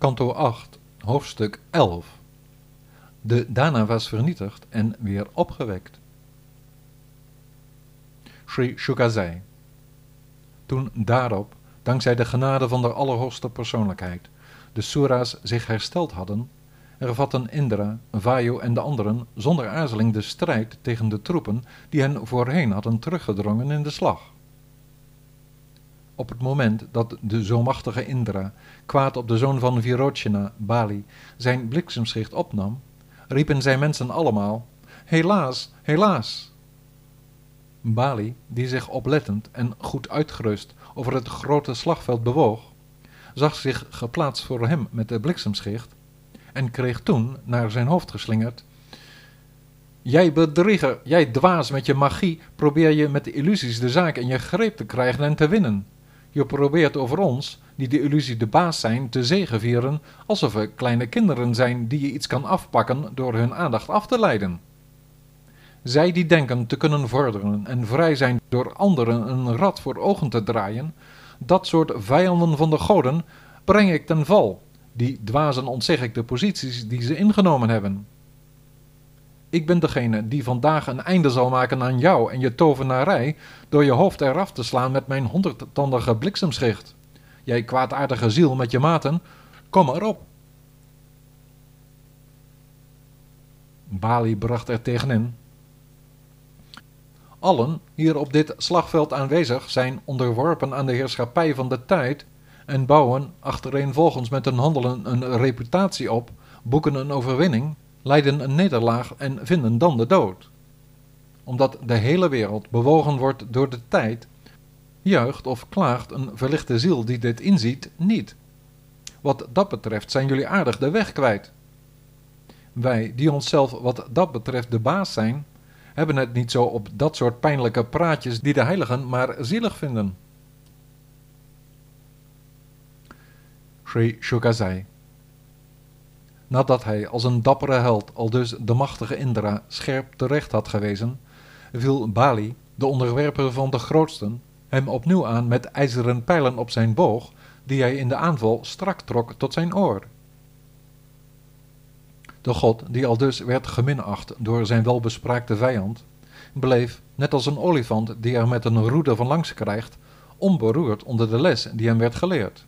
Kanto 8, hoofdstuk 11. De Dana was vernietigd en weer opgewekt. Sri Shuka zei. Toen daarop, dankzij de genade van de Allerhoogste Persoonlijkheid, de Sura's zich hersteld hadden, ervatten Indra, Vayu en de anderen zonder aarzeling de strijd tegen de troepen die hen voorheen hadden teruggedrongen in de slag. Op het moment dat de zo machtige Indra, kwaad op de zoon van Virochana, Bali, zijn bliksemschicht opnam, riepen zijn mensen allemaal, helaas, helaas. Bali, die zich oplettend en goed uitgerust over het grote slagveld bewoog, zag zich geplaatst voor hem met de bliksemschicht en kreeg toen naar zijn hoofd geslingerd. Jij bedrieger, jij dwaas met je magie, probeer je met de illusies de zaak in je greep te krijgen en te winnen. Je probeert over ons, die de illusie de baas zijn, te zegevieren, alsof we kleine kinderen zijn die je iets kan afpakken door hun aandacht af te leiden. Zij die denken te kunnen vorderen en vrij zijn door anderen een rad voor ogen te draaien, dat soort vijanden van de goden breng ik ten val. Die dwazen ontzeg ik de posities die ze ingenomen hebben. Ik ben degene die vandaag een einde zal maken aan jou en je tovenarij door je hoofd eraf te slaan met mijn honderdtandige bliksemschicht. Jij kwaadaardige ziel met je maten, kom erop. Bali bracht er tegenin. Allen hier op dit slagveld aanwezig zijn onderworpen aan de heerschappij van de tijd en bouwen achtereenvolgens met hun handelen een reputatie op, boeken een overwinning, lijden een nederlaag en vinden dan de dood. Omdat de hele wereld bewogen wordt door de tijd, juicht of klaagt een verlichte ziel die dit inziet niet. Wat dat betreft zijn jullie aardig de weg kwijt. Wij, die onszelf wat dat betreft de baas zijn, hebben het niet zo op dat soort pijnlijke praatjes die de heiligen maar zielig vinden. Sri Shuka zei. Nadat hij als een dappere held al dus de machtige Indra scherp terecht had gewezen, viel Bali, de onderwerper van de grootsten, hem opnieuw aan met ijzeren pijlen op zijn boog, die hij in de aanval strak trok tot zijn oor. De god, die al dus werd geminacht door zijn welbespraakte vijand, bleef, net als een olifant die er met een roede van langs krijgt, onberoerd onder de les die hem werd geleerd.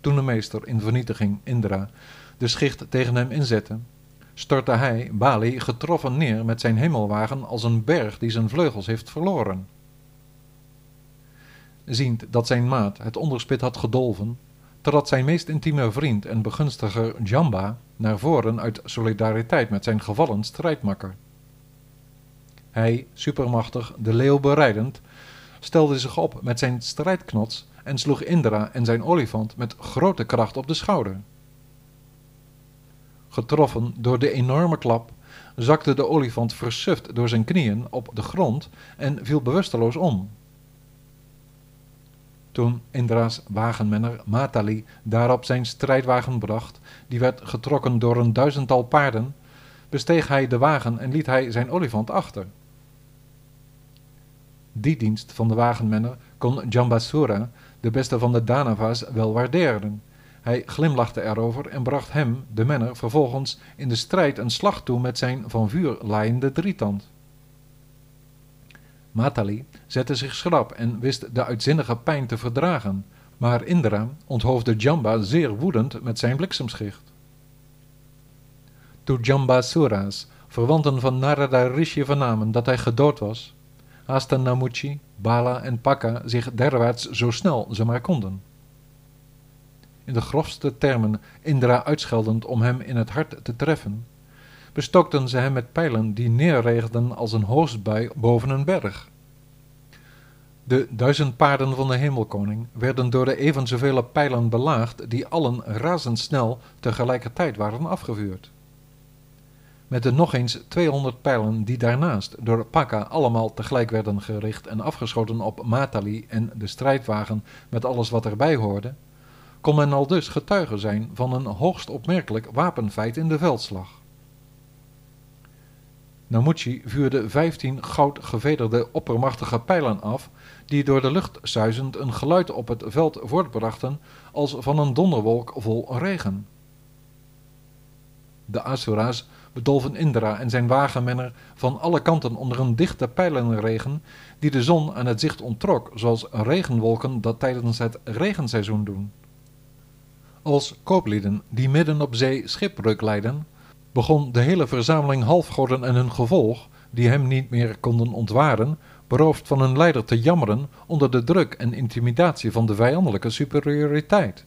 Toen de meester in vernietiging, Indra, de schicht tegen hem inzette, stortte hij, Bali, getroffen neer met zijn hemelwagen als een berg die zijn vleugels heeft verloren. Ziend dat zijn maat het onderspit had gedolven, trad zijn meest intieme vriend en begunstiger Jamba naar voren uit solidariteit met zijn gevallen strijdmakker. Hij, supermachtig, de leeuw berijdend, stelde zich op met zijn strijdknots en sloeg Indra en zijn olifant met grote kracht op de schouder. Getroffen door de enorme klap, zakte de olifant versuft door zijn knieën op de grond en viel bewusteloos om. Toen Indra's wagenmenner Matali daarop zijn strijdwagen bracht, die werd getrokken door een duizendtal paarden, besteeg hij de wagen en liet hij zijn olifant achter. Die dienst van de wagenmenner kon Jambasura, de beste van de Danava's, wel waarderen. Hij glimlachte erover en bracht hem, de menner, vervolgens in de strijd een slag toe met zijn van vuur laaiende drietand. Matali zette zich schrap en wist de uitzinnige pijn te verdragen, maar Indra onthoofde Jamba zeer woedend met zijn bliksemschicht. Toen Jambasura's, verwanten van Narada Rishi, vernamen dat hij gedood was, haasten Namuchi, Bala en Pakka zich derwaarts zo snel ze maar konden. In de grofste termen Indra uitscheldend om hem in het hart te treffen, bestokten ze hem met pijlen die neerregden als een hoostbui boven een berg. De duizend paarden van de hemelkoning werden door de even zoveel pijlen belaagd die allen razendsnel tegelijkertijd waren afgevuurd. Met de nog eens 200 pijlen die daarnaast door Pakka allemaal tegelijk werden gericht en afgeschoten op Matali en de strijdwagen met alles wat erbij hoorde, kon men al dus getuige zijn van een hoogst opmerkelijk wapenfeit in de veldslag. Namuchi vuurde vijftien goud gevederde oppermachtige pijlen af, die door de lucht suizend een geluid op het veld voortbrachten als van een donderwolk vol regen. De Asura's bedolven Indra en zijn wagenmenner van alle kanten onder een dichte pijlenregen die de zon aan het zicht onttrok, zoals regenwolken dat tijdens het regenseizoen doen. Als kooplieden die midden op zee schipbreuk leiden, begon de hele verzameling halfgoden en hun gevolg, die hem niet meer konden ontwaren, beroofd van hun leider te jammeren onder de druk en intimidatie van de vijandelijke superioriteit.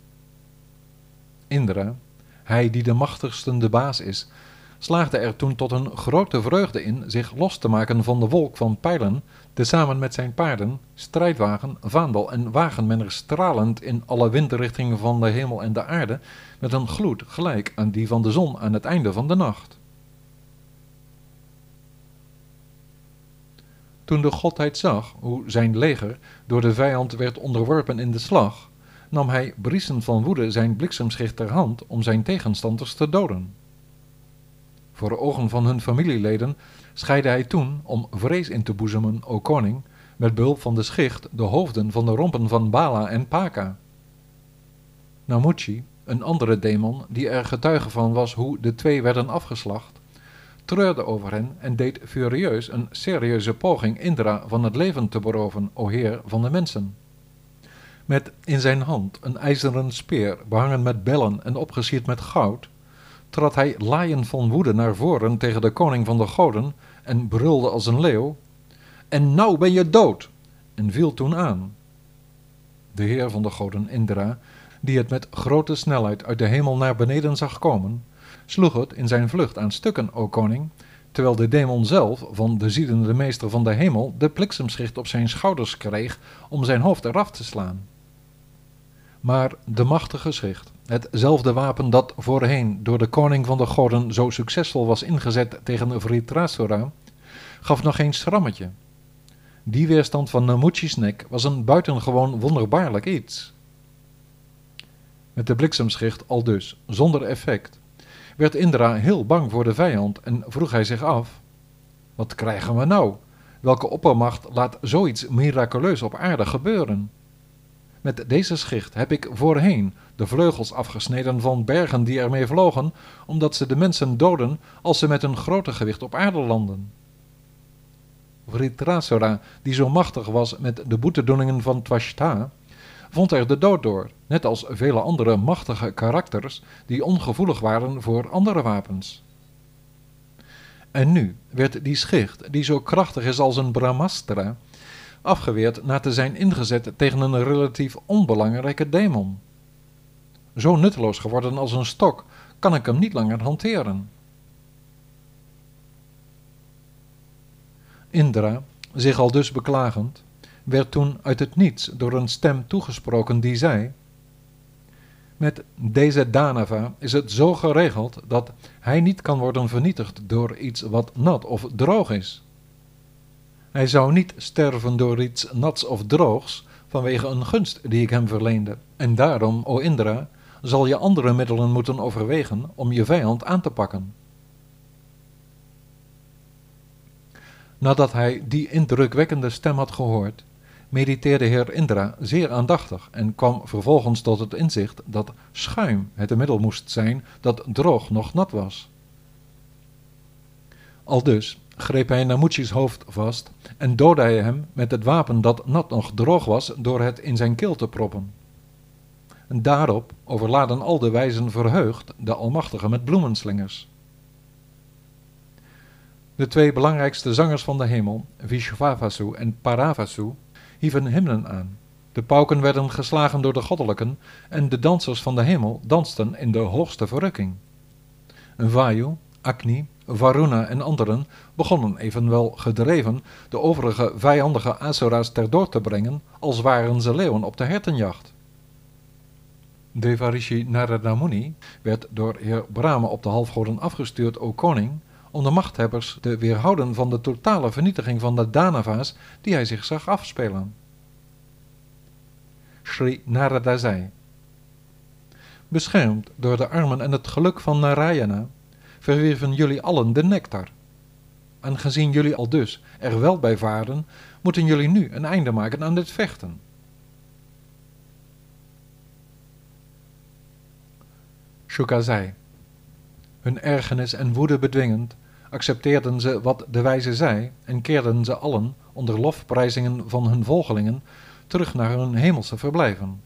Indra, hij die de machtigste de baas is, slaagde er toen tot een grote vreugde in zich los te maken van de wolk van pijlen, tezamen met zijn paarden, strijdwagen, vaandel en wagenmenner stralend in alle windrichtingen van de hemel en de aarde, met een gloed gelijk aan die van de zon aan het einde van de nacht. Toen de godheid zag hoe zijn leger door de vijand werd onderworpen in de slag, nam hij briesend van woede zijn bliksemschicht ter hand om zijn tegenstanders te doden. Voor ogen van hun familieleden scheidde hij toen, om vrees in te boezemen, o koning, met behulp van de schicht de hoofden van de rompen van Bala en Paka. Namuchi, een andere demon, die er getuige van was hoe de twee werden afgeslacht, treurde over hen en deed furieus een serieuze poging Indra van het leven te beroven, o heer van de mensen. Met in zijn hand een ijzeren speer, behangen met bellen en opgesierd met goud, trad hij laaien van woede naar voren tegen de koning van de goden en brulde als een leeuw, En nou ben je dood! en viel toen aan. De heer van de goden Indra, die het met grote snelheid uit de hemel naar beneden zag komen, sloeg het in zijn vlucht aan stukken, o koning, terwijl de demon zelf van de ziedende meester van de hemel de bliksemschicht op zijn schouders kreeg om zijn hoofd eraf te slaan. Maar de machtige schicht, hetzelfde wapen dat voorheen door de koning van de goden zo succesvol was ingezet tegen Vritrasura, gaf nog geen schrammetje. Die weerstand van Namuchi's nek was een buitengewoon wonderbaarlijk iets. Met de bliksemschicht al dus, zonder effect, werd Indra heel bang voor de vijand en vroeg hij zich af: Wat krijgen we nou? Welke oppermacht laat zoiets miraculeus op aarde gebeuren? Met deze schicht heb ik voorheen de vleugels afgesneden van bergen die ermee vlogen, omdat ze de mensen doden als ze met een groter gewicht op aarde landen. Vritrasura, die zo machtig was met de boetedoeningen van Twashta, vond er de dood door, net als vele andere machtige karakters die ongevoelig waren voor andere wapens. En nu werd die schicht, die zo krachtig is als een Brahmastra, afgeweerd na te zijn ingezet tegen een relatief onbelangrijke demon. Zo nutteloos geworden als een stok, kan ik hem niet langer hanteren. Indra, zich al dus beklagend, werd toen uit het niets door een stem toegesproken die zei: Met deze Danava is het zo geregeld dat hij niet kan worden vernietigd door iets wat nat of droog is. Hij zou niet sterven door iets nats of droogs vanwege een gunst die ik hem verleende. En daarom, o Indra, zal je andere middelen moeten overwegen om je vijand aan te pakken. Nadat hij die indrukwekkende stem had gehoord, mediteerde heer Indra zeer aandachtig en kwam vervolgens tot het inzicht dat schuim het middel moest zijn dat droog nog nat was. Aldus greep hij Namuchi's hoofd vast en doodde hij hem met het wapen dat nat nog droog was door het in zijn keel te proppen. En daarop overladen al de wijzen verheugd de Almachtige met bloemenslingers. De twee belangrijkste zangers van de hemel, Vishvavasu en Paravasu, hieven hymnen aan. De pauken werden geslagen door de goddelijken en de dansers van de hemel dansten in de hoogste verrukking. Vayu, Agni, Varuna en anderen begonnen evenwel gedreven de overige vijandige Asura's ter dood te brengen, als waren ze leeuwen op de hertenjacht. Devarishi Narada Muni werd door heer Brahma op de halfgoden afgestuurd, o koning, om de machthebbers te weerhouden van de totale vernietiging van de Danava's die hij zich zag afspelen. Sri Narada zei: Beschermd door de armen en het geluk van Narayana, verwierven jullie allen de nectar. aangezien jullie al dus er wel bij varen, moeten jullie nu een einde maken aan dit vechten. Shuka zei, hun ergernis en woede bedwingend, accepteerden ze wat de wijze zei en keerden ze allen, onder lofprijzingen van hun volgelingen, terug naar hun hemelse verblijven.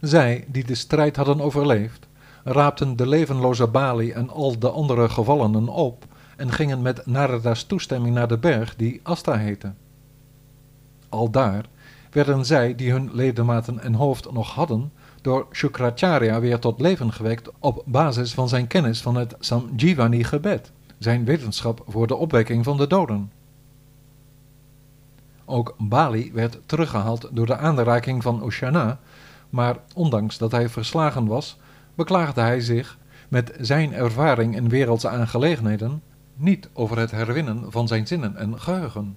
Zij, die de strijd hadden overleefd, raapten de levenloze Bali en al de andere gevallenen op en gingen met Narada's toestemming naar de berg die Asta heette. Aldaar werden zij, die hun ledematen en hoofd nog hadden, door Shukracharya weer tot leven gewekt op basis van zijn kennis van het Samjivani-gebed, zijn wetenschap voor de opwekking van de doden. Ook Bali werd teruggehaald door de aanraking van Oshana, maar ondanks dat hij verslagen was, beklaagde hij zich met zijn ervaring in wereldse aangelegenheden niet over het herwinnen van zijn zinnen en geheugen.